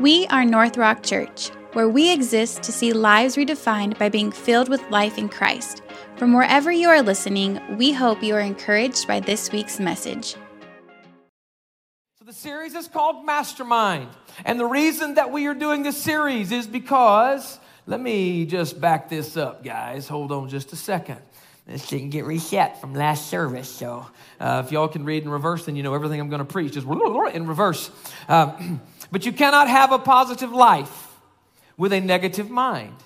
We are NorthRock Church, where we exist to see lives redefined by being filled with life in Christ. From wherever you are listening, we hope you are encouraged by this week's message. So, the series is called MasterMind. And the reason that we are doing this series is because, let me just back this up, guys. Hold on just a second. This didn't get reset from last service, so uh, if y'all can read in reverse, then you know everything I'm going to preach just in reverse. Um, but you cannot have a positive life with a negative mind.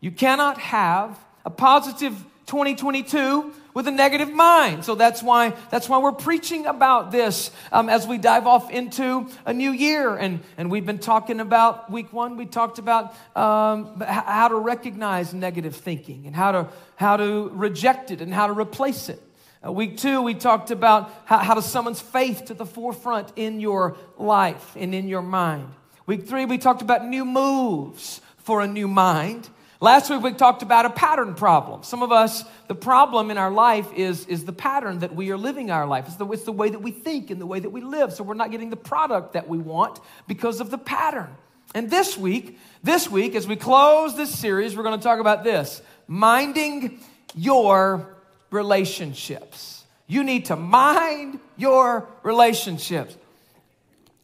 You cannot have a positive 2022 with a negative mind. So that's why that's why we're preaching about this um, as we dive off into a new year. And and we've been talking about week one. We talked about um, how to recognize negative thinking and how to how to reject it and how to replace it. Uh, week two, we talked about how, to summon faith to the forefront in your life and in your mind. Week three, we talked about new moves for a new mind. Last week, we talked about a pattern problem. Some of us, the problem in our life is, is the pattern that we are living our life. It's the, it's the way that we think and the way that we live. So we're not getting the product that we want because of the pattern. And this week, this week, as we close this series, we're going to talk about this minding your relationships. You need to mind your relationships.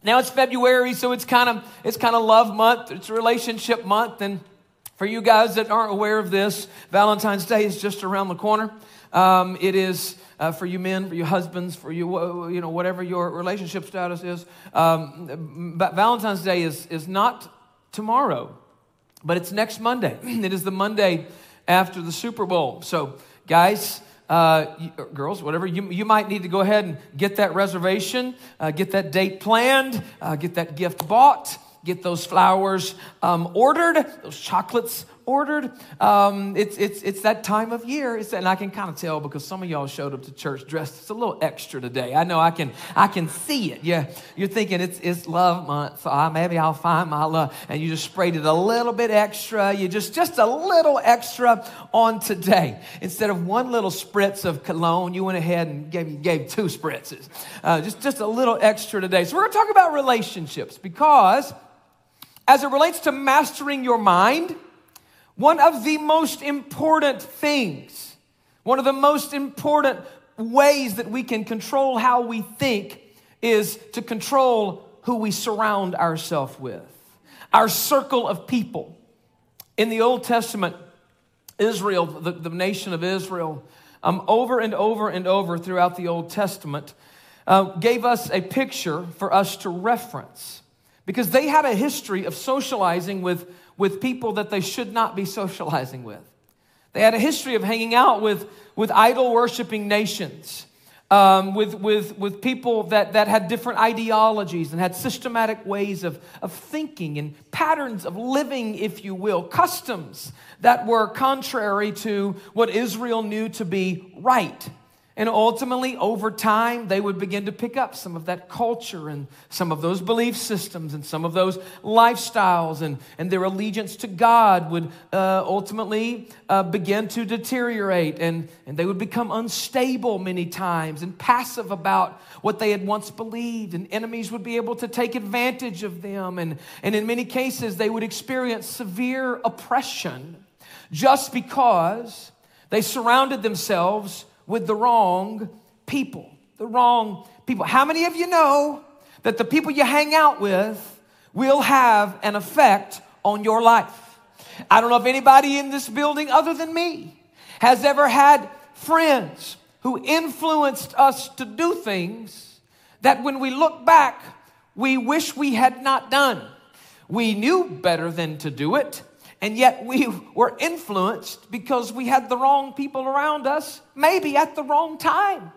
Now it's February, so it's kind of it's kind of love month. It's relationship month, and for you guys that aren't aware of this, Valentine's Day is just around the corner. Um, it is uh, for you men, for you husbands, for you, you know, whatever your relationship status is. Um, Valentine's Day is, is not tomorrow, but it's next Monday. it is the Monday after the Super Bowl. So, guys, uh, girls, whatever, you, you might need to go ahead and get that reservation, uh, get that date planned, uh, get that gift bought get those flowers um, ordered, those chocolates ordered. Um, it's, it's, it's that time of year. It's, and I can kind of tell because some of y'all showed up to church dressed a little extra today. I know I can, I can see it. Yeah, you're thinking it's, it's love month, so I, maybe I'll find my love. And you just sprayed it a little bit extra. You just, just a little extra on today. Instead of one little spritz of cologne, you went ahead and gave, gave two spritzes. Uh, just, just a little extra today. So we're going to talk about relationships because as it relates to mastering your mind, one of the most important things, one of the most important ways that we can control how we think is to control who we surround ourselves with, our circle of people. In the Old Testament, Israel, the, the nation of Israel, um, over and over and over throughout the Old Testament, uh, gave us a picture for us to reference because they had a history of socializing with, with people that they should not be socializing with. They had a history of hanging out with, with idol worshiping nations, um, with, with, with people that, that had different ideologies and had systematic ways of, of thinking and patterns of living, if you will, customs that were contrary to what Israel knew to be right. And ultimately, over time, they would begin to pick up some of that culture and some of those belief systems and some of those lifestyles, and, and their allegiance to God would uh, ultimately uh, begin to deteriorate, and, and they would become unstable many times and passive about what they had once believed, and enemies would be able to take advantage of them. And, and in many cases, they would experience severe oppression just because they surrounded themselves with the wrong people. The wrong people. How many of you know that the people you hang out with will have an effect on your life? I don't know if anybody in this building other than me has ever had friends who influenced us to do things that when we look back, we wish we had not done. We knew better than to do it, and yet we were influenced because we had the wrong people around us, maybe at the wrong time.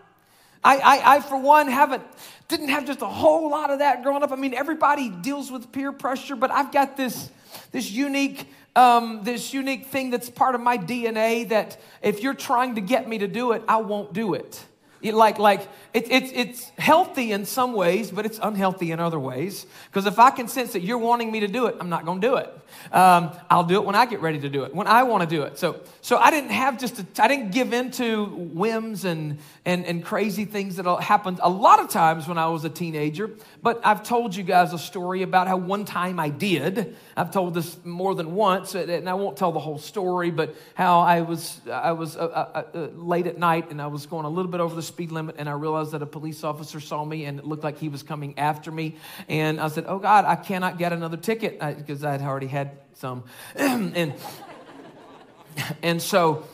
I, I, I, for one, haven't didn't have just a whole lot of that growing up. I mean, everybody deals with peer pressure, but I've got this this unique um, this unique thing that's part of my DNA that if you're trying to get me to do it, I won't do it Like, like it, it, it's healthy in some ways, but it's unhealthy in other ways. Because if I can sense that you're wanting me to do it, I'm not going to do it. Um, I'll do it when I get ready to do it, when I want to do it. So, so I didn't have just, I didn't give in to whims and, and, and crazy things that happened a lot of times when I was a teenager. But I've told you guys a story about how one time I did. I've told this more than once, and I won't tell the whole story, but how I was, I was uh, uh, uh, late at night and I was going a little bit over the speed limit, and I realized that a police officer saw me and it looked like he was coming after me. And I said, Oh God, I cannot get another ticket because I had already had some. and, and so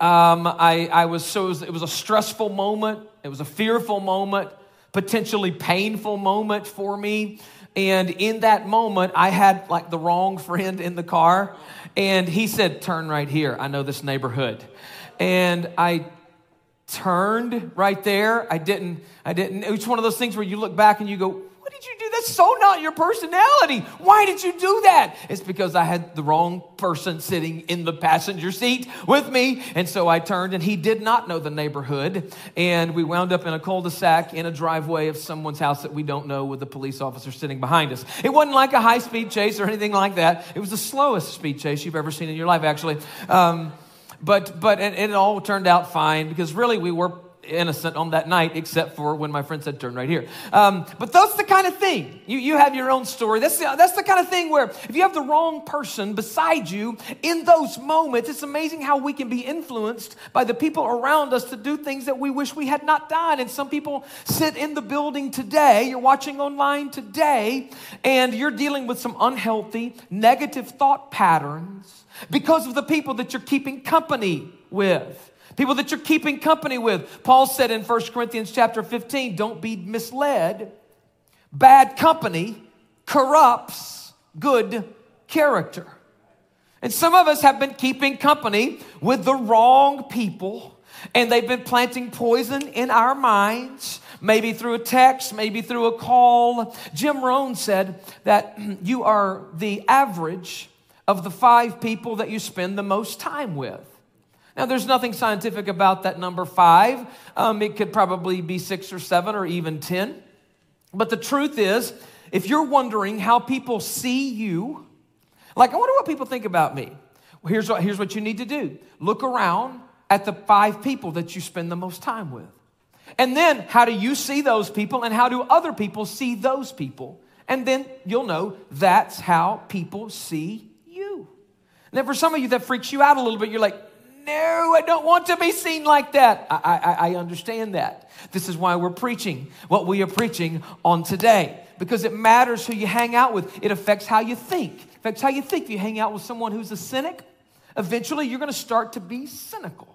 um, I, I was, so it was, it was a stressful moment, it was a fearful moment, potentially painful moment for me. And in that moment, I had like the wrong friend in the car. And he said, Turn right here. I know this neighborhood. And I turned right there. I didn't, I didn't. It's one of those things where you look back and you go, What did you do? That's so not your personality. Why did you do that? It's because I had the wrong person sitting in the passenger seat with me. And so I turned, and he did not know the neighborhood. And we wound up in a cul de sac in a driveway of someone's house that we don't know with a police officer sitting behind us. It wasn't like a high speed chase or anything like that. It was the slowest speed chase you've ever seen in your life, actually. Um, but but and it all turned out fine because really we were innocent on that night, except for when my friend said, turn right here. Um, but that's the kind of thing. You, you have your own story. That's the, that's the kind of thing where if you have the wrong person beside you in those moments, it's amazing how we can be influenced by the people around us to do things that we wish we had not done. And some people sit in the building today, you're watching online today, and you're dealing with some unhealthy, negative thought patterns because of the people that you're keeping company with people that you're keeping company with. Paul said in 1 Corinthians chapter 15, don't be misled. Bad company corrupts good character. And some of us have been keeping company with the wrong people, and they've been planting poison in our minds, maybe through a text, maybe through a call. Jim Rohn said that you are the average of the five people that you spend the most time with. Now, there's nothing scientific about that number five. Um, it could probably be six or seven or even 10. But the truth is, if you're wondering how people see you, like, I wonder what people think about me. Well, here's what, here's what you need to do look around at the five people that you spend the most time with. And then, how do you see those people, and how do other people see those people? And then you'll know that's how people see. And then, for some of you, that freaks you out a little bit. You're like, no, I don't want to be seen like that. I, I, I understand that. This is why we're preaching what we are preaching on today because it matters who you hang out with. It affects how you think. It affects how you think. If you hang out with someone who's a cynic, eventually you're going to start to be cynical.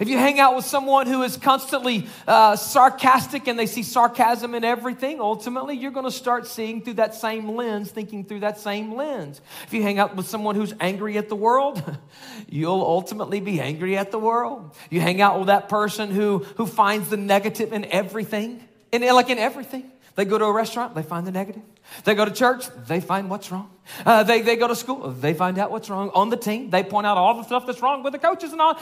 If you hang out with someone who is constantly uh, sarcastic and they see sarcasm in everything, ultimately you're going to start seeing through that same lens, thinking through that same lens. If you hang out with someone who's angry at the world, you'll ultimately be angry at the world. You hang out with that person who, who finds the negative in everything, in, like in everything. They go to a restaurant, they find the negative. They go to church, they find what's wrong. Uh, they, they go to school, they find out what's wrong. On the team, they point out all the stuff that's wrong with the coaches and all.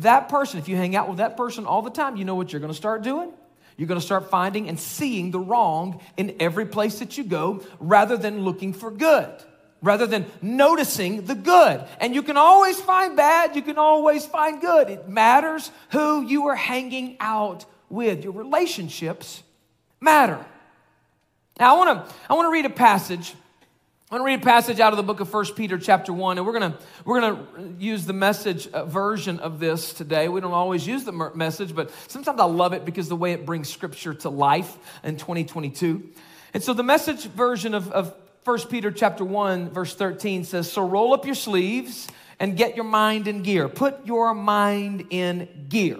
That person, if you hang out with that person all the time, you know what you're going to start doing? You're going to start finding and seeing the wrong in every place that you go rather than looking for good, rather than noticing the good. And you can always find bad, you can always find good. It matters who you are hanging out with. Your relationships matter. Now, I want to I want to read a passage. I want to read a passage out of the book of 1 Peter chapter 1, and we're going to we're going to use the message uh, version of this today. We don't always use the message, but sometimes I love it because the way it brings scripture to life in 2022. And so the message version of, of 1 Peter chapter 1, verse 13 says, So roll up your sleeves and get your mind in gear. Put your mind in gear.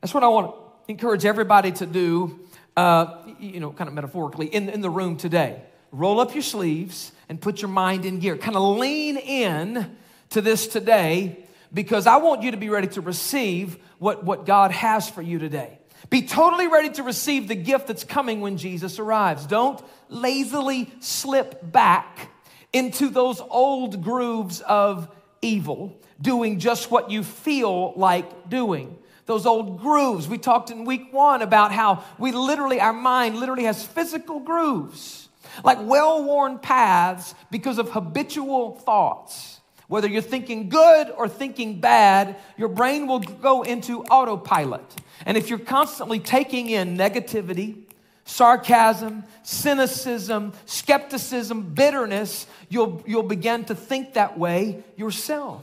That's what I want to encourage everybody to do uh, you know, kind of metaphorically, in, in the room today. Roll up your sleeves and put your mind in gear. Kind of lean in to this today because I want you to be ready to receive what, what God has for you today. Be totally ready to receive the gift that's coming when Jesus arrives. Don't lazily slip back into those old grooves of evil, doing just what you feel like doing. Those old grooves. We talked in week one about how we literally, our mind literally has physical grooves, like well worn paths because of habitual thoughts. Whether you're thinking good or thinking bad, your brain will go into autopilot. And if you're constantly taking in negativity, sarcasm, cynicism, skepticism, bitterness, you'll, you'll begin to think that way yourself.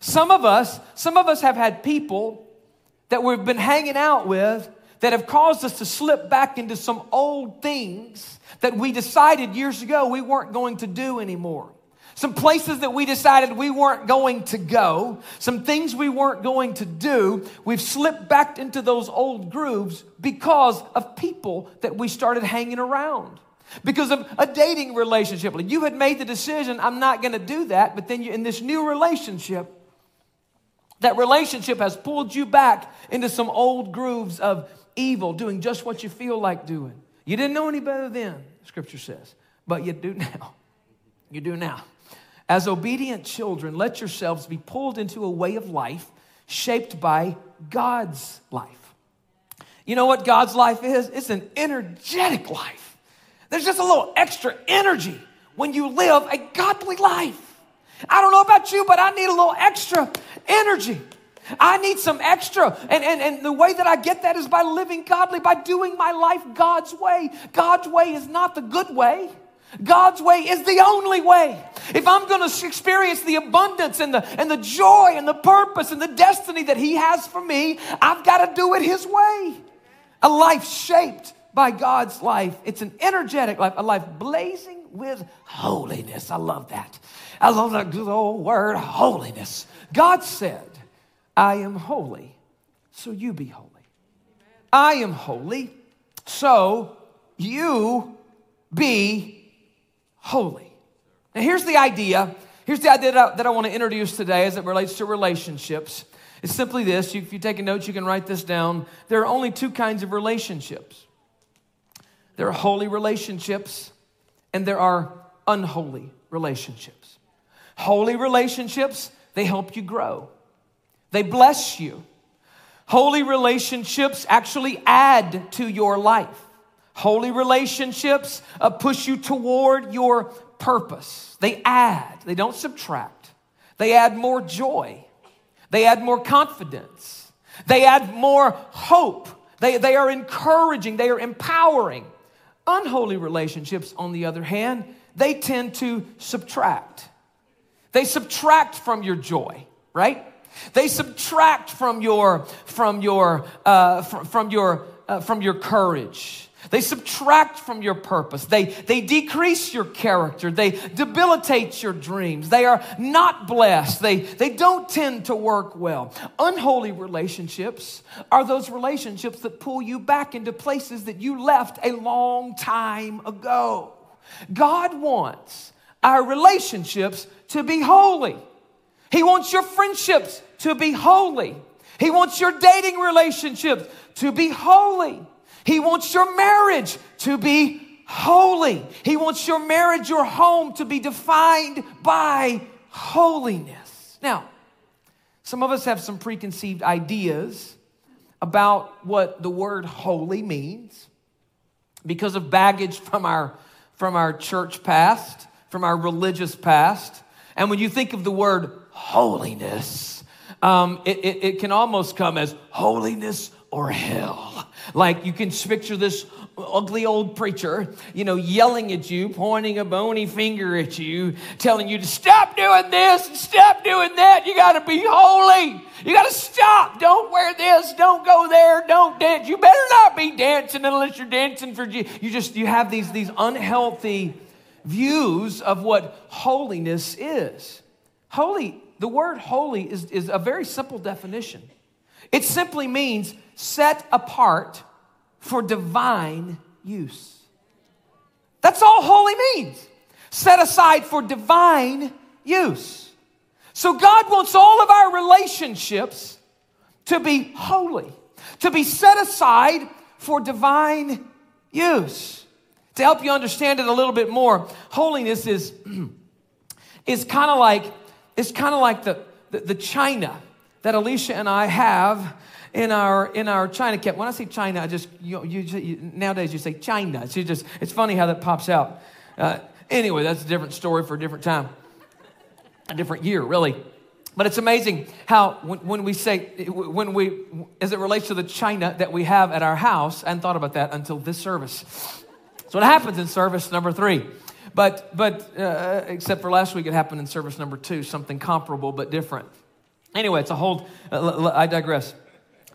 Some of us, some of us have had people that we've been hanging out with that have caused us to slip back into some old things that we decided years ago we weren't going to do anymore. Some places that we decided we weren't going to go, some things we weren't going to do, we've slipped back into those old grooves because of people that we started hanging around. Because of a dating relationship. You had made the decision, I'm not going to do that, but then you, in this new relationship, that relationship has pulled you back into some old grooves of evil, doing just what you feel like doing. You didn't know any better then, scripture says, but you do now. You do now. As obedient children, let yourselves be pulled into a way of life shaped by God's life. You know what God's life is? It's an energetic life. There's just a little extra energy when you live a godly life. I don't know about you, but I need a little extra energy. I need some extra. And, and, and the way that I get that is by living godly, by doing my life God's way. God's way is not the good way. God's way is the only way. If I'm going to experience the abundance and the, and the joy and the purpose and the destiny that He has for me, I've got to do it His way. A life shaped by God's life. It's an energetic life, a life blazing with holiness. I love that. I love good old word, holiness. God said, I am holy, so you be holy. I am holy, so you be holy. Now, here's the idea. Here's the idea that I, that I want to introduce today as it relates to relationships. It's simply this. If you take a note, you can write this down. There are only two kinds of relationships there are holy relationships, and there are unholy relationships. Holy relationships, they help you grow, they bless you. Holy relationships actually add to your life. Holy relationships uh, push you toward your purpose. They add, they don't subtract. They add more joy. They add more confidence. They add more hope. They, they are encouraging, they are empowering. Unholy relationships, on the other hand, they tend to subtract. They subtract from your joy, right? They subtract from your from your uh, from, from your uh, from your courage. They subtract from your purpose. They, they decrease your character. They debilitate your dreams. They are not blessed. They, they don't tend to work well. Unholy relationships are those relationships that pull you back into places that you left a long time ago. God wants our relationships to be holy. He wants your friendships to be holy. He wants your dating relationships to be holy. He wants your marriage to be holy. He wants your marriage, your home to be defined by holiness. Now, some of us have some preconceived ideas about what the word holy means because of baggage from our from our church past, from our religious past. And when you think of the word holiness, um, it, it, it can almost come as holiness or hell. Like you can picture this ugly old preacher, you know, yelling at you, pointing a bony finger at you, telling you to stop doing this and stop doing that. You got to be holy. You got to stop. Don't wear this. Don't go there. Don't dance. You better not be dancing unless you're dancing for Jesus. You just you have these these unhealthy views of what holiness is. Holy, the word holy is, is a very simple definition. It simply means set apart for divine use. That's all holy means. Set aside for divine use. So God wants all of our relationships to be holy, to be set aside for divine use. To help you understand it a little bit more, holiness is, is kind of like, it's kind of like the, the, the china that Alicia and I have in our in our China cabinet. When I say China, I just you, you, you nowadays you say China. It's just it's funny how that pops out. Uh, anyway, that's a different story for a different time, a different year, really. But it's amazing how when, when, we say, when we, as it relates to the china that we have at our house, hadn't thought about that until this service. So it happens in service number three. But, but uh, except for last week, it happened in service number two, something comparable but different. Anyway, it's a whole, uh, I digress.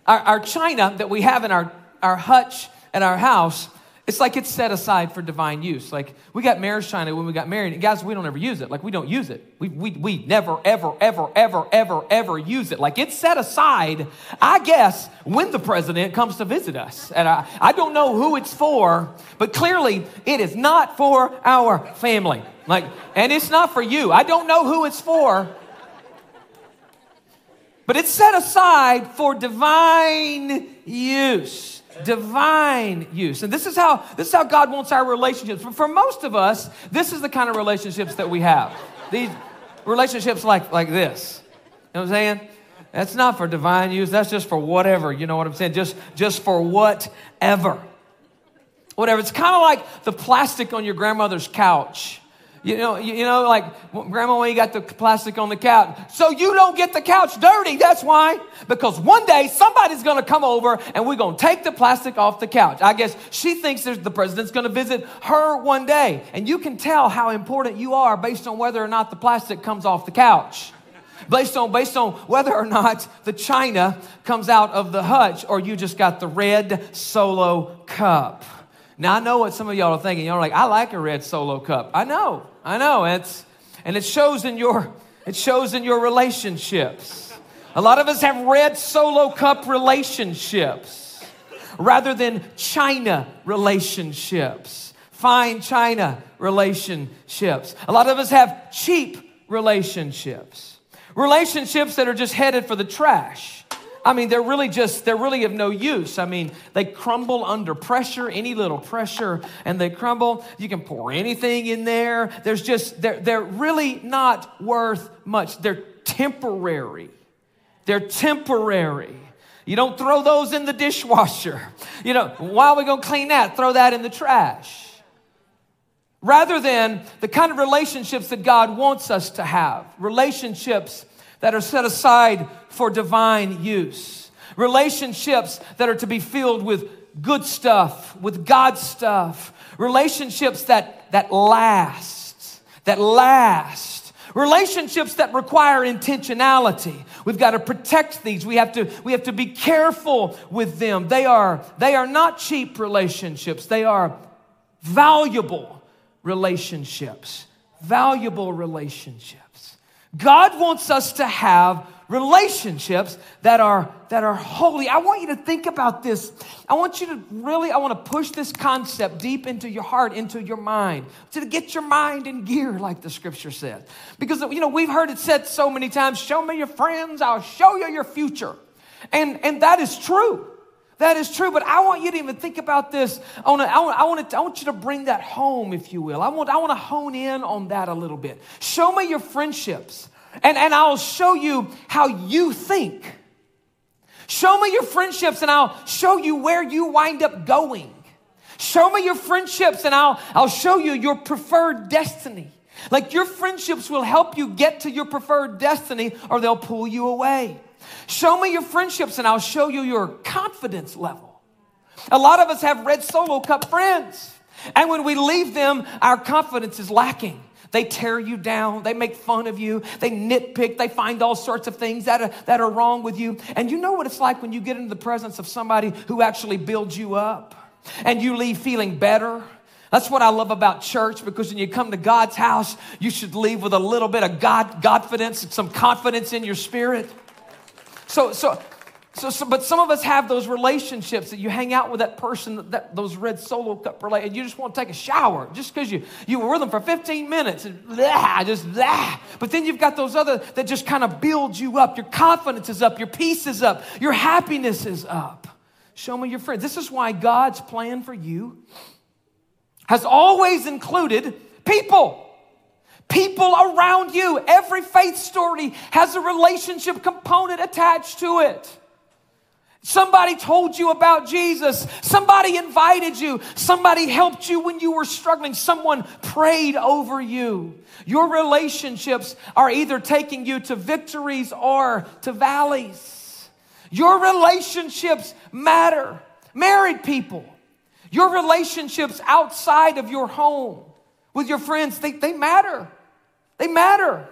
Our, our china that we have in our, our hutch at our house it's like it's set aside for divine use. Like we got marriage china when we got married. And guys, we don't ever use it. Like we don't use it. We, we, we never, ever, ever, ever, ever, ever use it. Like it's set aside, I guess, when the president comes to visit us. And I, I don't know who it's for, but clearly it is not for our family. Like, and it's not for you. I don't know who it's for. But it's set aside for divine use divine use. And this is how this is how God wants our relationships. For most of us, this is the kind of relationships that we have. These relationships like like this. You know what I'm saying? That's not for divine use. That's just for whatever. You know what I'm saying? Just just for whatever. Whatever. It's kind of like the plastic on your grandmother's couch. You know, you, know, like grandma, when you got the plastic on the couch, so you don't get the couch dirty. That's why. Because one day somebody's going to come over and we're going to take the plastic off the couch. I guess she thinks the president's going to visit her one day, and you can tell how important you are based on whether or not the plastic comes off the couch. Based on, based on whether or not the china comes out of the hutch or you just got the red solo cup. Now I know what some of y'all are thinking. Y'all are like, I like a red solo cup. I know, I know. It's and it shows in your it shows in your relationships. A lot of us have red solo cup relationships rather than china relationships, fine china relationships. A lot of us have cheap relationships, relationships that are just headed for the trash. I mean, they're really just, they're really of no use. I mean, they crumble under pressure, any little pressure, and they crumble. You can pour anything in there. There's just, they're, they're really not worth much. They're temporary. They're temporary. You don't throw those in the dishwasher. You know, why are we going to clean that? Throw that in the trash. Rather than the kind of relationships that God wants us to have, relationships that are set aside for divine use. Relationships that are to be filled with good stuff, with God stuff. Relationships that, that last, that last. Relationships that require intentionality. We've got to protect these. We have to, we have to be careful with them. They are, they are not cheap relationships. They are valuable relationships. Valuable relationships. God wants us to have relationships that are that are holy. I want you to think about this. I want you to really I want to push this concept deep into your heart, into your mind. To get your mind in gear like the scripture says. Because you know, we've heard it said so many times, show me your friends, I'll show you your future. And and that is true. That is true, but I want you to even think about this. I want, to, I, want, I, want to, I want you to bring that home, if you will. I want, I want to hone in on that a little bit. Show me your friendships, and, and I'll show you how you think. Show me your friendships, and I'll show you where you wind up going. Show me your friendships, and I'll, I'll show you your preferred destiny. Like your friendships will help you get to your preferred destiny, or they'll pull you away. Show me your friendships and I'll show you your confidence level. A lot of us have red solo cup friends. And when we leave them, our confidence is lacking. They tear you down. They make fun of you. They nitpick. They find all sorts of things that are, that are wrong with you. And you know what it's like when you get into the presence of somebody who actually builds you up and you leave feeling better. That's what I love about church because when you come to God's house, you should leave with a little bit of God, Godfidence, some confidence in your spirit. So, so, so, so, but some of us have those relationships that you hang out with that person, that, those red solo cup relate, and you just want to take a shower just because you, you were with them for 15 minutes and blah, just blah. But then you've got those other that just kind of build you up. Your confidence is up, your peace is up, your happiness is up. Show me your friends. This is why God's plan for you has always included people. People around you, every faith story has a relationship component attached to it. Somebody told you about Jesus. Somebody invited you. Somebody helped you when you were struggling. Someone prayed over you. Your relationships are either taking you to victories or to valleys. Your relationships matter. Married people, your relationships outside of your home with your friends, they, they matter. They matter.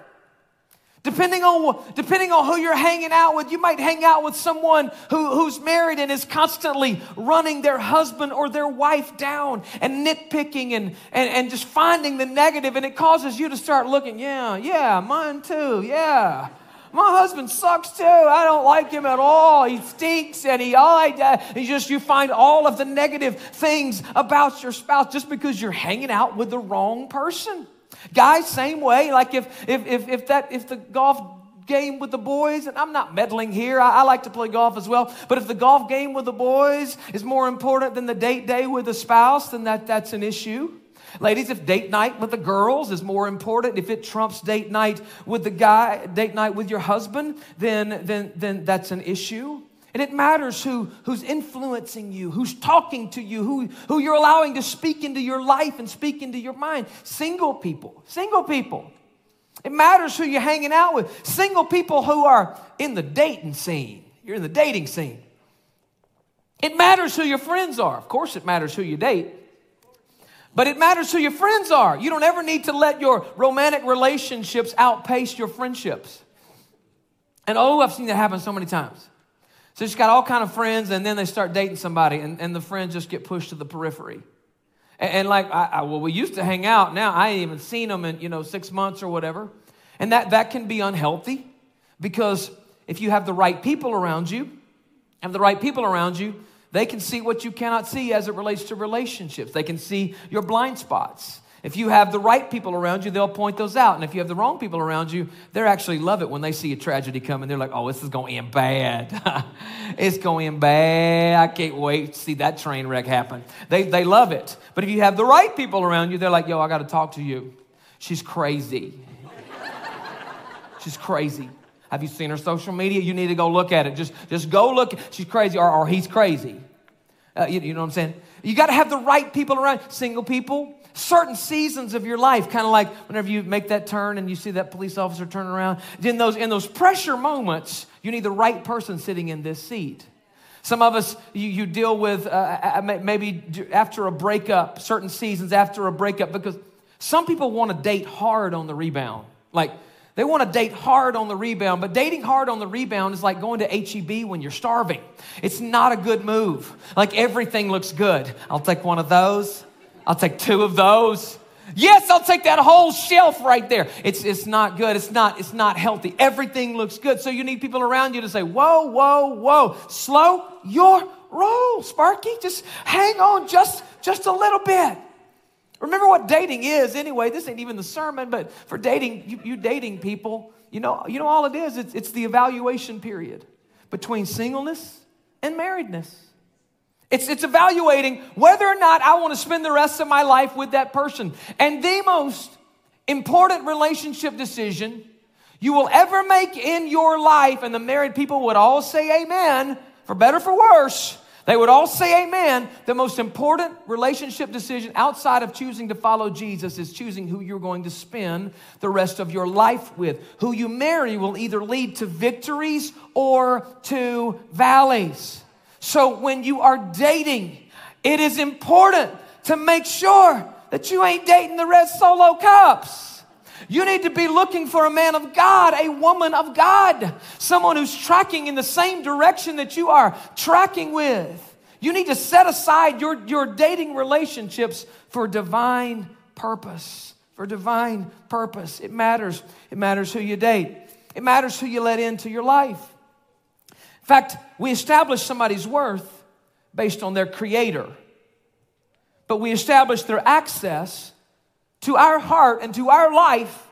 Depending on, depending on who you're hanging out with, you might hang out with someone who, who's married and is constantly running their husband or their wife down and nitpicking and, and, and just finding the negative, and it causes you to start looking, yeah, yeah, mine too, yeah. My husband sucks too. I don't like him at all. He stinks and he, all I, he just, you find all of the negative things about your spouse just because you're hanging out with the wrong person. Guys, same way. Like if if if, if that if the golf game with the boys, and I'm not meddling here. I, I, like to play golf as well. But if the golf game with the boys is more important than the date day with the spouse, then that, that's an issue. Ladies, if date night with the girls is more important, if it trumps date night with the guy, date night with your husband, then, then, then that's an issue. And it matters who, who's influencing you, who's talking to you, who, who you're allowing to speak into your life and speak into your mind. Single people, single people. It matters who you're hanging out with. Single people who are in the dating scene. You're in the dating scene. It matters who your friends are. Of course, it matters who you date. But it matters who your friends are. You don't ever need to let your romantic relationships outpace your friendships. And oh, I've seen that happen so many times. So she's got all kind of friends, and then they start dating somebody, and, and the friends just get pushed to the periphery. And, and like, I, I, well, we used to hang out. Now I ain't even seen them in, you know, six months or whatever. And that, that can be unhealthy because if you have the right people around you, have the right people around you, they can see what you cannot see as it relates to relationships. They can see your blind spots. If you have the right people around you, they'll point those out. And if you have the wrong people around you, they actually love it when they see a tragedy coming. They're like, oh, this is going to end bad. it's going bad. I can't wait to see that train wreck happen. They, they love it. But if you have the right people around you, they're like, yo, I got to talk to you. She's crazy. She's crazy. Have you seen her social media? You need to go look at it. Just, just go look. She's crazy or, or he's crazy. Uh, you, you know what I'm saying? You got to have the right people around. Single people, certain seasons of your life, kind of like whenever you make that turn and you see that police officer turn around. In those, in those pressure moments, you need the right person sitting in this seat. Some of us, you, you deal with uh, maybe after a breakup, certain seasons after a breakup, because some people want to date hard on the rebound. Like, they want to date hard on the rebound, but dating hard on the rebound is like going to HEB when you're starving. It's not a good move. Like everything looks good. I'll take one of those. I'll take two of those. Yes, I'll take that whole shelf right there. It's, it's not good. It's not, it's not healthy. Everything looks good. So you need people around you to say, whoa, whoa, whoa, slow your roll, Sparky. Just hang on just, just a little bit. Remember what dating is anyway. This ain't even the sermon, but for dating, you, you dating people, you know, you know all it is? It's, it's the evaluation period between singleness and marriedness. It's, it's evaluating whether or not I want to spend the rest of my life with that person. And the most important relationship decision you will ever make in your life, and the married people would all say amen, for better for worse, they would all say amen. The most important relationship decision outside of choosing to follow Jesus is choosing who you're going to spend the rest of your life with. Who you marry will either lead to victories or to valleys. So when you are dating, it is important to make sure that you ain't dating the red solo cups. You need to be looking for a man of God, a woman of God, someone who's tracking in the same direction that you are tracking with. You need to set aside your, your dating relationships for divine purpose. For divine purpose. It matters. It matters who you date, it matters who you let into your life. In fact, we establish somebody's worth based on their creator, but we establish their access to our heart and to our life,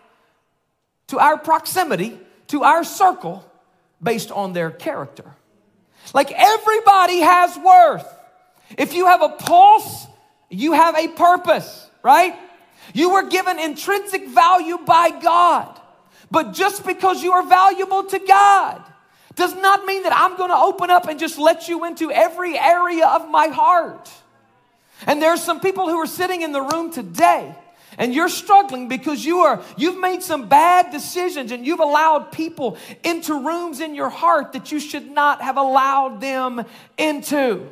to our proximity, to our circle based on their character. Like everybody has worth. If you have a pulse, you have a purpose, right? You were given intrinsic value by God. But just because you are valuable to God does not mean that I'm going to open up and just let you into every area of my heart. And there are some people who are sitting in the room today and you're struggling because you are you've made some bad decisions and you've allowed people into rooms in your heart that you should not have allowed them into.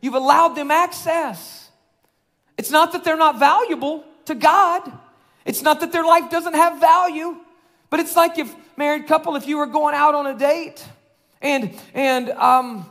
You've allowed them access. It's not that they're not valuable to God. It's not that their life doesn't have value. But it's like if married couple, if you were going out on a date and and um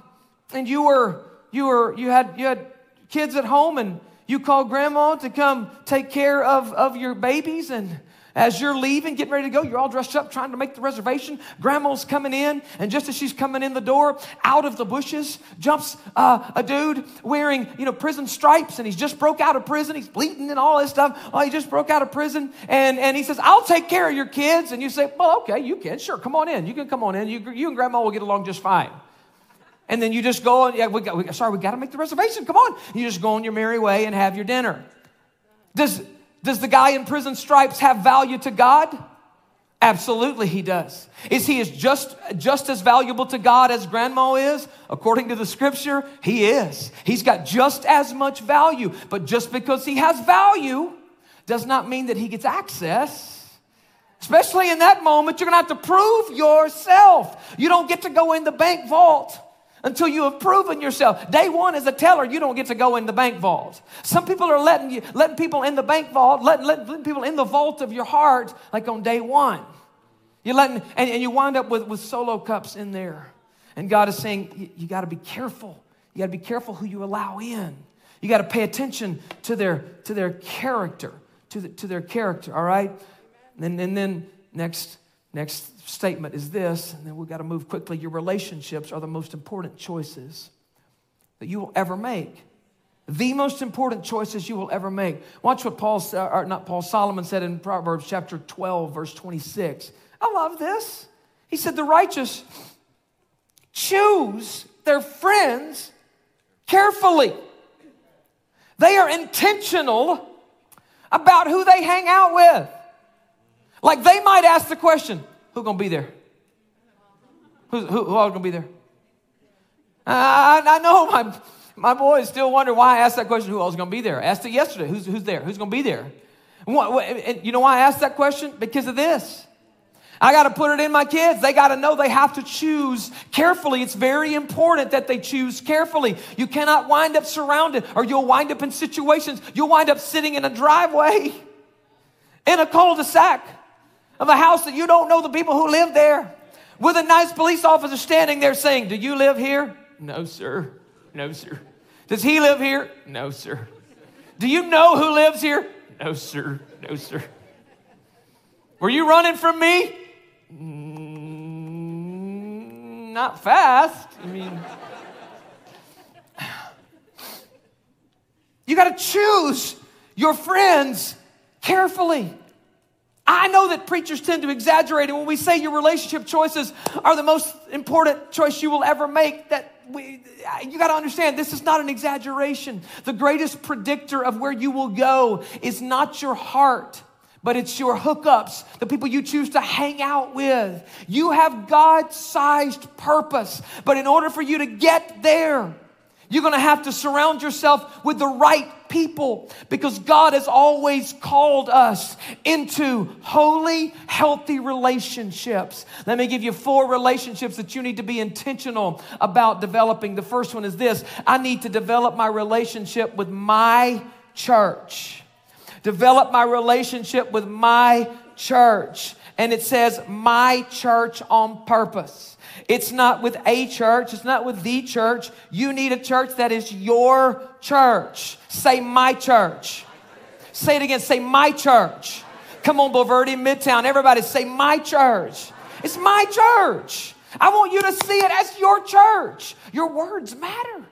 and you were you were you had you had kids at home and you called grandma to come take care of, of your babies and as you're leaving, getting ready to go, you're all dressed up trying to make the reservation. Grandma's coming in, and just as she's coming in the door, out of the bushes jumps uh, a dude wearing, you know, prison stripes, and he's just broke out of prison. He's bleeding and all this stuff. Oh, he just broke out of prison, and, and he says, "I'll take care of your kids." And you say, "Well, okay, you can. Sure, come on in. You can come on in. You, you and Grandma will get along just fine." And then you just go, and, yeah, we got, we, sorry, we got to make the reservation. Come on. You just go on your merry way and have your dinner. Does, does the guy in prison stripes have value to God? Absolutely, he does. Is he is just, just as valuable to God as grandma is? According to the scripture, he is. He's got just as much value. But just because he has value does not mean that he gets access. Especially in that moment, you're gonna have to prove yourself. You don't get to go in the bank vault until you have proven yourself. Day one as a teller, you don't get to go in the bank vault. Some people are letting you, letting people in the bank vault, letting, letting, letting people in the vault of your heart, like on day one. You're letting, and, and you wind up with, with solo cups in there. And God is saying, you, got to be careful. You got to be careful who you allow in. You got to pay attention to their, to their character, to, the, to their character, all right? And, and then next, next statement is this, and then we've got to move quickly. Your relationships are the most important choices that you will ever make. The most important choices you will ever make. Watch what Paul, or not Paul, Solomon said in Proverbs chapter 12, verse 26. I love this. He said, The righteous choose their friends carefully. They are intentional about who they hang out with. Like they might ask the question, who gonna be there? Who, who, who all gonna be there? I, I know my, my boys still wonder why I asked that question. Who else gonna be there? I asked it yesterday. Who's, who's there? Who's gonna be there? What, what, and you know why I asked that question? Because of this. I got to put it in my kids. They got to know they have to choose carefully. It's very important that they choose carefully. You cannot wind up surrounded, or you'll wind up in situations. You'll wind up sitting in a driveway in a cul de sac of a house that you don't know the people who live there, with a nice police officer standing there saying, Do you live here? No, sir. No, sir. Does he live here? No, sir. Do you know who lives here? No, sir. No, sir. Were you running from me? Mm, not fast. I mean, you got to choose your friends carefully. I know that preachers tend to exaggerate, and when we say your relationship choices are the most important choice you will ever make, that we, you got to understand this is not an exaggeration. The greatest predictor of where you will go is not your heart, but it's your hookups, the people you choose to hang out with. You have God sized purpose, but in order for you to get there, you're going to have to surround yourself with the right people because God has always called us into holy, healthy relationships. Let me give you four relationships that you need to be intentional about developing. The first one is this I need to develop my relationship with my church. Develop my relationship with my church. And it says, my church on purpose. It's not with a church, it's not with the church. You need a church that is your church. Say, my church. Say it again. Say, my church. Come on, Bulverde, Midtown. Everybody say, my church. It's my church. I want you to see it as your church. Your words matter,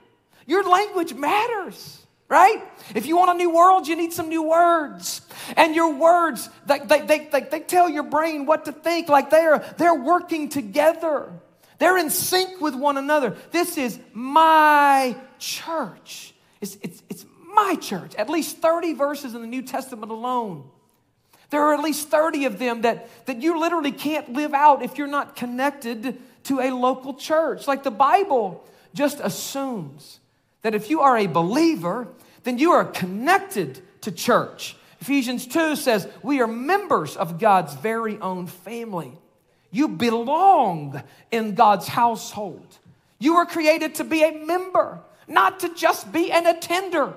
your language matters right? If you want a new world, you need some new words. And your words, they, they, they, they, they tell your brain what to think, like they're, they're working together. They're in sync with one another. This is my church. It's, it's, it's My church. At least 30 verses in the New Testament alone. There are at least 30 of them that, that you literally can't live out if you're not connected to a local church. Like the Bible just assumes that if you are a believer, then you are connected to church. Ephesians 2 says, We are members of God's very own family. You belong in God's household. You were created to be a member, not to just be an attender.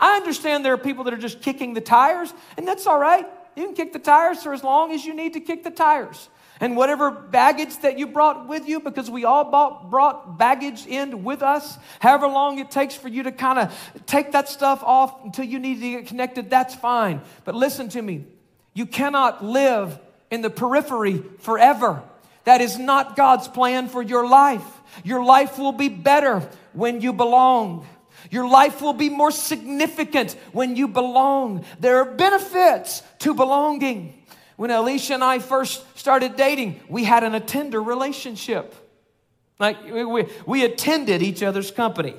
I understand there are people that are just kicking the tires, and that's all right. You can kick the tires for as long as you need to kick the tires. And whatever baggage that you brought with you, because we all bought, brought baggage in with us, however long it takes for you to kind of take that stuff off until you need to get connected, that's fine. But listen to me. You cannot live in the periphery forever. That is not God's plan for your life. Your life will be better when you belong. Your life will be more significant when you belong. There are benefits to belonging. When Alicia and I first started dating, we had an attender relationship. Like we, we attended each other's company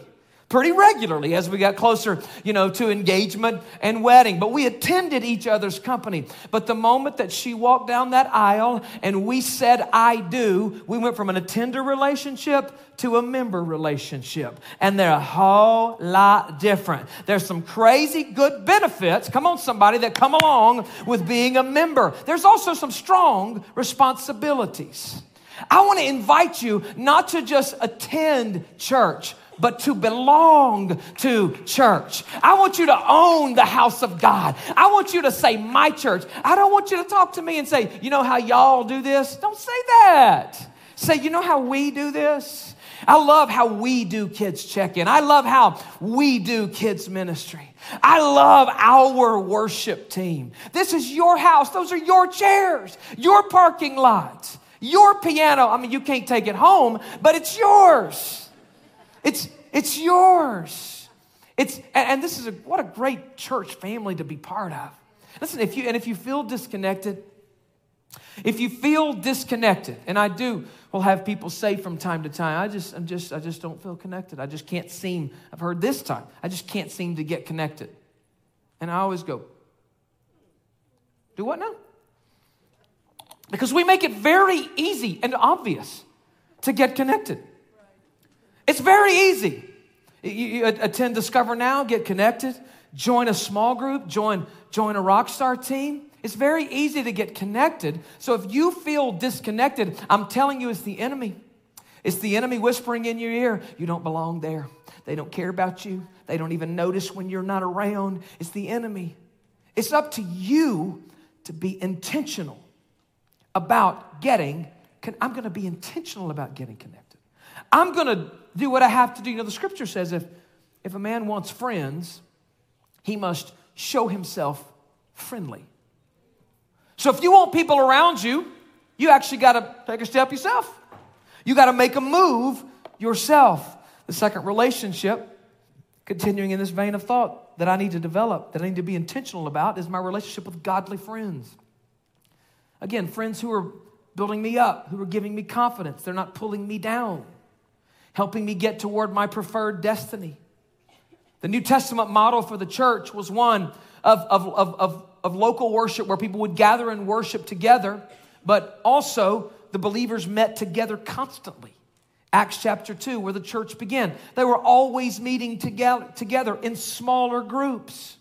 pretty regularly as we got closer, you know, to engagement and wedding. But we attended each other's company. But the moment that she walked down that aisle and we said, I do, we went from an attender relationship to a member relationship. And they're a whole lot different. There's some crazy good benefits, come on, somebody, that come along with being a member. There's also some strong responsibilities. I want to invite you not to just attend church, but to belong to church. I want you to own the house of God. I want you to say, my church. I don't want you to talk to me and say, you know how y'all do this? Don't say that. Say, you know how we do this? I love how we do kids check in. I love how we do kids ministry. I love our worship team. This is your house. Those are your chairs, your parking lot, your piano. I mean, you can't take it home, but it's yours. It's, it's yours. It's, and this is a, what a great church family to be part of. Listen, if you, and if you feel disconnected, if you feel disconnected, and I do, we'll have people say from time to time, I just, I'm just, I just don't feel connected. I just can't seem, I've heard this time, I just can't seem to get connected. And I always go, do what now? Because we make it very easy and obvious to get connected. It's very easy. You, attend Discover Now, get connected, join a small group, join, join a Rockstar team. It's very easy to get connected. So if you feel disconnected, I'm telling you, it's the enemy. It's the enemy whispering in your ear, you don't belong there. They don't care about you. They don't even notice when you're not around. It's the enemy. It's up to you to be intentional about getting, I'm going to be intentional about getting connected. I'm going to do what I have to do. You know, the scripture says if, if a man wants friends, he must show himself friendly. So if you want people around you, you actually got to take a step yourself. You got to make a move yourself. The second relationship, continuing in this vein of thought that I need to develop, that I need to be intentional about, is my relationship with godly friends. Again, friends who are building me up, who are giving me confidence, they're not pulling me down helping me get toward my preferred destiny. The New Testament model for the church was one of, of, of, of, of local worship where people would gather and worship together, but also the believers met together constantly. Acts chapter 2, where the church began. They were always meeting together, together in smaller groups.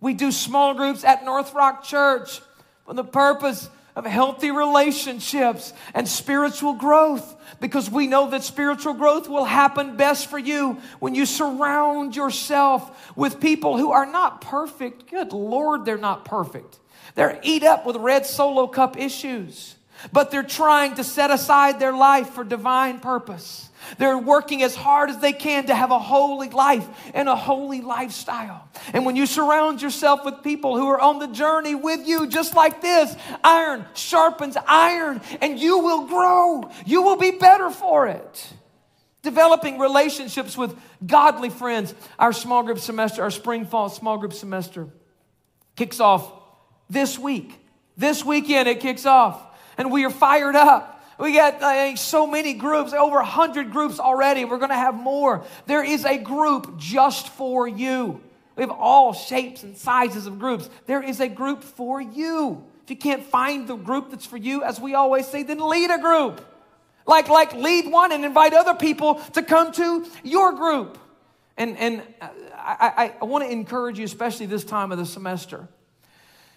We do small groups at NorthRock Church for the purpose of healthy relationships and spiritual growth because we know that spiritual growth will happen best for you when you surround yourself with people who are not perfect. Good Lord, they're not perfect. They're eat up with red solo cup issues, but they're trying to set aside their life for divine purpose. They're working as hard as they can to have a holy life and a holy lifestyle. And when you surround yourself with people who are on the journey with you, just like this, iron sharpens iron, and you will grow. You will be better for it. Developing relationships with godly friends. Our small group semester, our spring fall small group semester, kicks off this week. This weekend, it kicks off. And we are fired up. We got uh, so many groups, over 100 groups already. We're going to have more. There is a group just for you. We have all shapes and sizes of groups. There is a group for you. If you can't find the group that's for you, as we always say, then lead a group. Like, like lead one and invite other people to come to your group. And, and I, I, I want to encourage you, especially this time of the semester.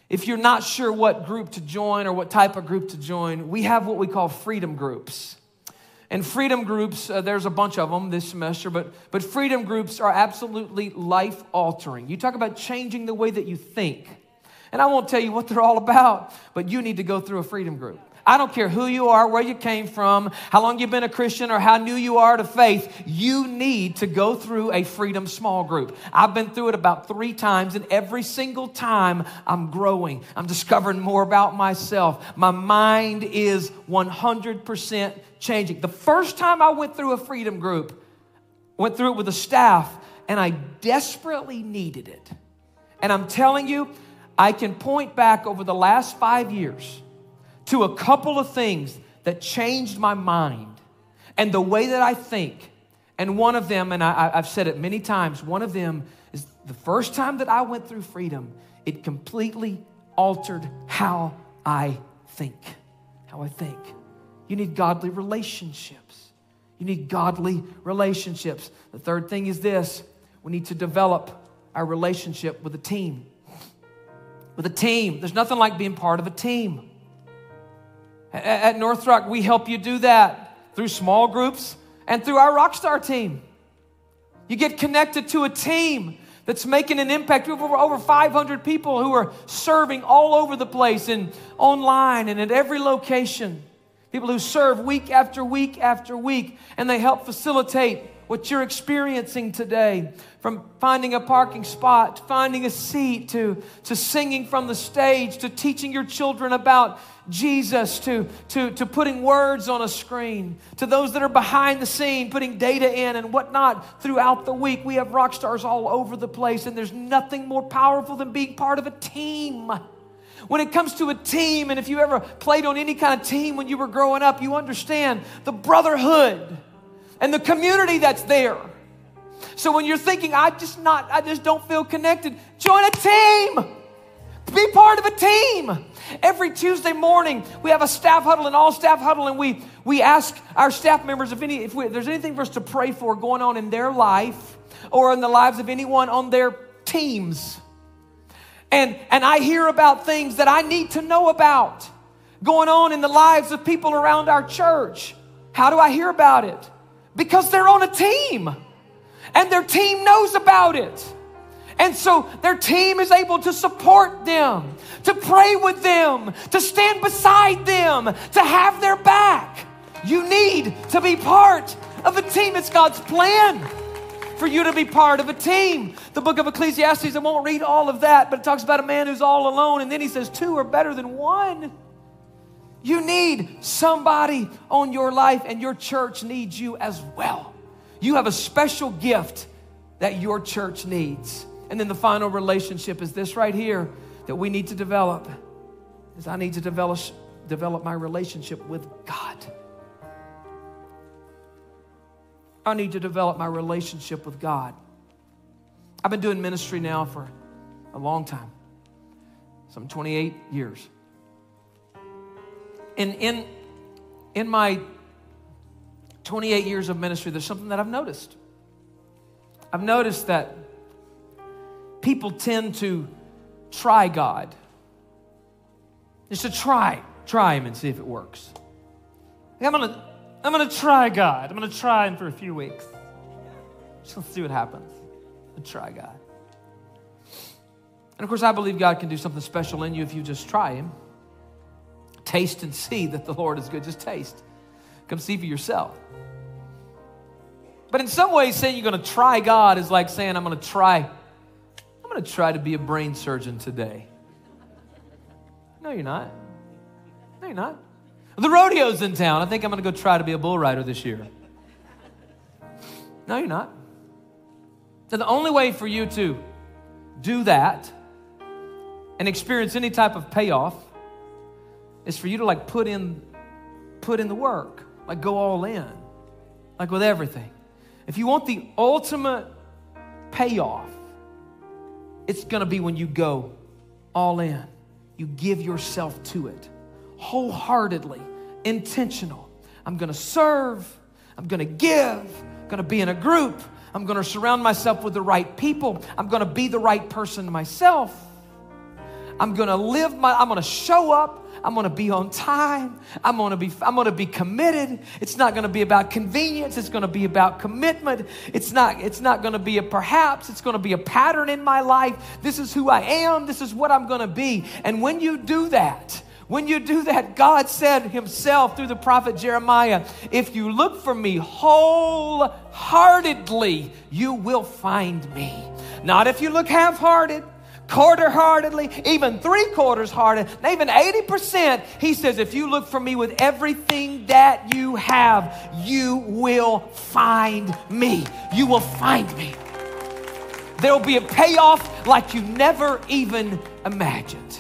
If you're not sure what group to join or what type of group to join, we have what we call freedom groups. And freedom groups, uh, there's a bunch of them this semester, but, but freedom groups are absolutely life altering. You talk about changing the way that you think. And I won't tell you what they're all about, but you need to go through a freedom group. I don't care who you are, where you came from, how long you've been a Christian, or how new you are to faith. You need to go through a freedom small group. I've been through it about three times, and every single time I'm growing. I'm discovering more about myself. My mind is 100% changing. The first time I went through a freedom group, went through it with the staff, and I desperately needed it. And I'm telling you, I can point back over the last five years to a couple of things that changed my mind and the way that I think. And one of them, and I, have said it many times, one of them is the first time that I went through freedom, it completely altered how I think. How I think. You need godly relationships. You need godly relationships. The third thing is this we need to develop our relationship with a team. With a team. There's nothing like being part of a team. At NorthRock, we help you do that through small groups and through our Rockstar team. You get connected to a team that's making an impact. We have over, over 500 people who are serving all over the place and online and at every location. People who serve week after week after week, and they help facilitate what you're experiencing today from finding a parking spot, finding a seat, to, to singing from the stage, to teaching your children about Jesus, to, to, to putting words on a screen, to those that are behind the scene, putting data in and whatnot throughout the week. We have rock stars all over the place, and there's nothing more powerful than being part of a team. When it comes to a team, and if you ever played on any kind of team when you were growing up, you understand the brotherhood and the community that's there. So when you're thinking, I just not, I just don't feel connected, join a team. Be part of a team. Every Tuesday morning, we have a staff huddle, an all staff huddle, and we, we ask our staff members if, any, if, we, if there's anything for us to pray for going on in their life or in the lives of anyone on their teams. And, and I hear about things that I need to know about going on in the lives of people around our church. How do I hear about it? Because they're on a team and their team knows about it. And so their team is able to support them, to pray with them, to stand beside them, to have their back. You need to be part of a team. It's God's plan for you to be part of a team. The book of Ecclesiastes, I won't read all of that, but it talks about a man who's all alone, and then he says, Two are better than one. You need somebody on your life, and your church needs you as well. You have a special gift that your church needs. And then the final relationship is this right here that we need to develop is I need to develop develop my relationship with God. I need to develop my relationship with God. I've been doing ministry now for a long time. Some 28 years. And in, in my 28 years of ministry, there's something that I've noticed. I've noticed that people tend to try God. Just to try, try Him and see if it works. I'm gonna, I'm gonna try God. I'm gonna try Him for a few weeks. Just see what happens. i try God. And of course, I believe God can do something special in you if you just try Him. Taste and see that the Lord is good. Just taste. Come see for yourself. But in some ways, saying you're going to try God is like saying, I'm going to try, I'm going to try to be a brain surgeon today. No, you're not. No, you're not. The rodeo's in town. I think I'm going to go try to be a bull rider this year. No, you're not. So the only way for you to do that and experience any type of payoff is for you to like put in put in the work, like go all in, like with everything. If you want the ultimate payoff, It's going to be when you go all in. You give yourself to it wholeheartedly, intentional. I'm going to serve. I'm going to give. I'm going to be in a group. I'm going to surround myself with the right people. I'm going to be the right person myself. I'm going to live my I'm going to show up I'm going to be on time. I'm going to be I'm going to be committed. It's not going to be about convenience. It's going to be about commitment. It's not it's not going to be a perhaps. It's going to be a pattern in my life. This is who I am. This is what I'm going to be. And when you do that, when you do that, God said Himself through the prophet Jeremiah, if you look for me wholeheartedly, you will find me. Not if you look half hearted, quarter heartedly, even three quarters hearted, even 80%. He says, if you look for me with everything that you have, you will find me. You will find me. There'll be a payoff like you never even imagined.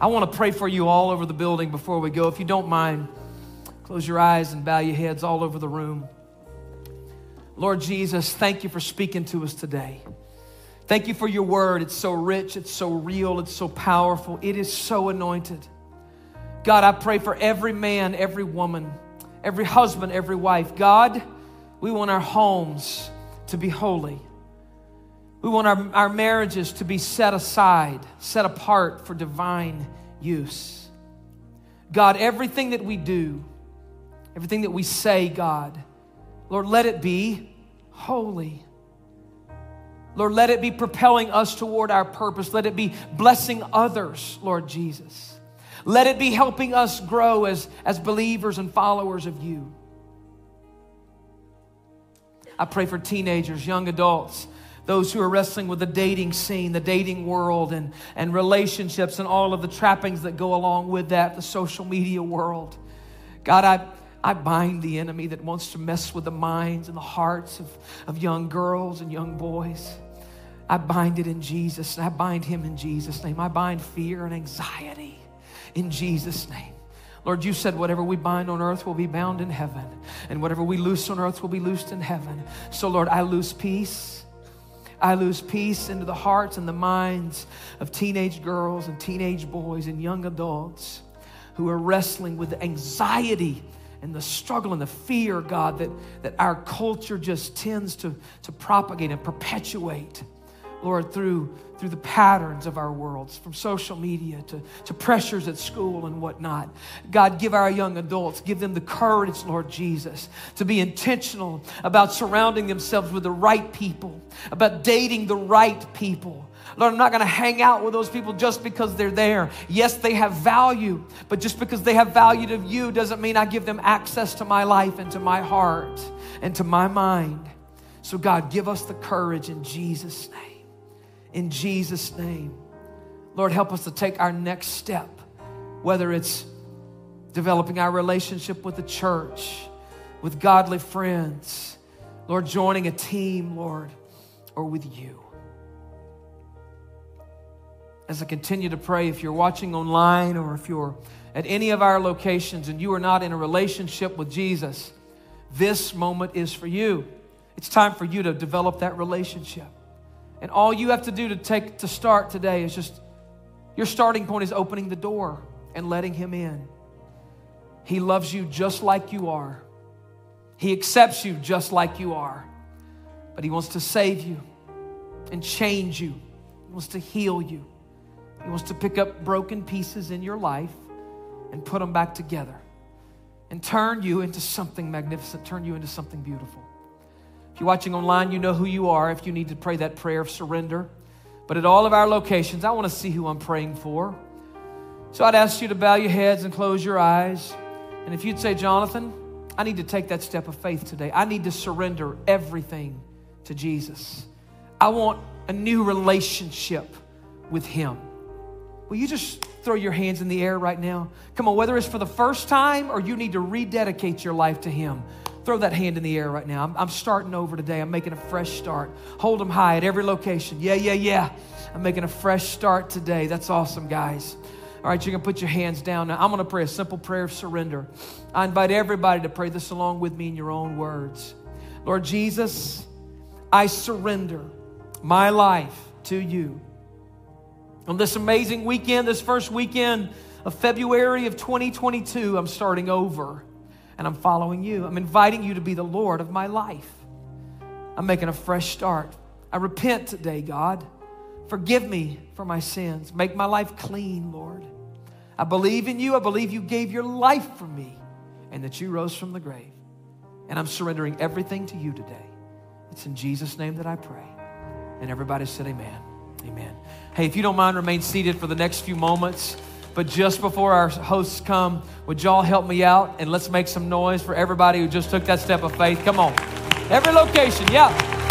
I want to pray for you all over the building before we go. If you don't mind, close your eyes and bow your heads all over the room. Lord Jesus, thank you for speaking to us today. Thank you for your word. It's so rich, it's so real, it's so powerful, it is so anointed. God, I pray for every man, every woman, every husband, every wife. God, we want our homes to be holy. We want our, our marriages to be set aside, set apart for divine use. God, everything that we do, everything that we say, God, Lord, let it be holy. Lord, let it be propelling us toward our purpose. Let it be blessing others, Lord Jesus. Let it be helping us grow as, as believers and followers of you. I pray for teenagers, young adults, those who are wrestling with the dating scene, the dating world, and, and relationships, and all of the trappings that go along with that, the social media world. God, I, I bind the enemy that wants to mess with the minds and the hearts of, of young girls and young boys. I bind it in Jesus. I bind him in Jesus' name. I bind fear and anxiety in Jesus' name. Lord, you said whatever we bind on earth will be bound in heaven, and whatever we loose on earth will be loosed in heaven. So, Lord, I lose peace. I lose peace into the hearts and the minds of teenage girls and teenage boys and young adults who are wrestling with anxiety and the struggle and the fear, God, that, that our culture just tends to, to propagate and perpetuate. Lord, through, through the patterns of our worlds, from social media to, to pressures at school and whatnot. God, give our young adults, give them the courage, Lord Jesus, to be intentional about surrounding themselves with the right people, about dating the right people. Lord, I'm not going to hang out with those people just because they're there. Yes, they have value, but just because they have value to you doesn't mean I give them access to my life and to my heart and to my mind. So, God, give us the courage in Jesus' name in Jesus' name. Lord, help us to take our next step, whether it's developing our relationship with the church, with godly friends, Lord, joining a team, Lord, or with you. As I continue to pray, if you're watching online or if you're at any of our locations and you are not in a relationship with Jesus, this moment is for you. It's time for you to develop that relationship. And all you have to do to take to start today is just your starting point is opening the door and letting him in. He loves you just like you are. He accepts you just like you are. But he wants to save you and change you. He wants to heal you. He wants to pick up broken pieces in your life and put them back together and turn you into something magnificent, turn you into something beautiful. If you're watching online, you know who you are if you need to pray that prayer of surrender. But at all of our locations, I want to see who I'm praying for. So I'd ask you to bow your heads and close your eyes. And if you'd say, Jonathan, I need to take that step of faith today, I need to surrender everything to Jesus. I want a new relationship with Him. Will you just throw your hands in the air right now? Come on, whether it's for the first time or you need to rededicate your life to Him. Throw that hand in the air right now. I'm, I'm starting over today. I'm making a fresh start. Hold them high at every location. Yeah, yeah, yeah. I'm making a fresh start today. That's awesome, guys. All right, you can put your hands down now. I'm going to pray a simple prayer of surrender. I invite everybody to pray this along with me in your own words. Lord Jesus, I surrender my life to you. On this amazing weekend, this first weekend of February of 2022, I'm starting over and I'm following you. I'm inviting you to be the Lord of my life. I'm making a fresh start. I repent today, God. Forgive me for my sins. Make my life clean, Lord. I believe in you. I believe you gave your life for me and that you rose from the grave. And I'm surrendering everything to you today. It's in Jesus' name that I pray. And everybody said, Amen. Amen. Hey, if you don't mind, remain seated for the next few moments. But just before our hosts come, would y'all help me out and let's make some noise for everybody who just took that step of faith? Come on. Every location, yeah.